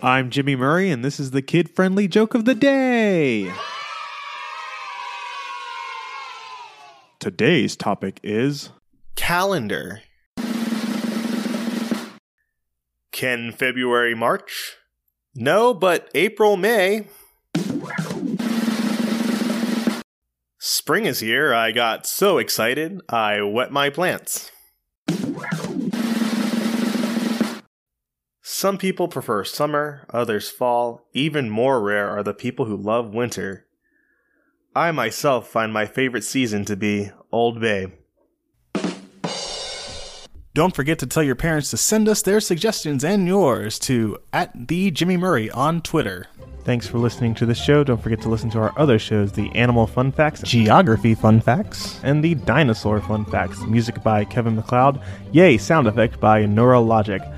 I'm Jimmy Murray, and this is the kid friendly joke of the day. Today's topic is Calendar. Can February March? No, but April May. Spring is here. I got so excited, I wet my plants. Some people prefer summer, others fall. Even more rare are the people who love winter. I myself find my favorite season to be Old Bay. Don't forget to tell your parents to send us their suggestions and yours to at the Jimmy Murray on Twitter. Thanks for listening to this show. Don't forget to listen to our other shows the Animal Fun Facts, Geography Fun Facts, and the Dinosaur Fun Facts. Music by Kevin MacLeod. Yay, sound effect by Neurologic.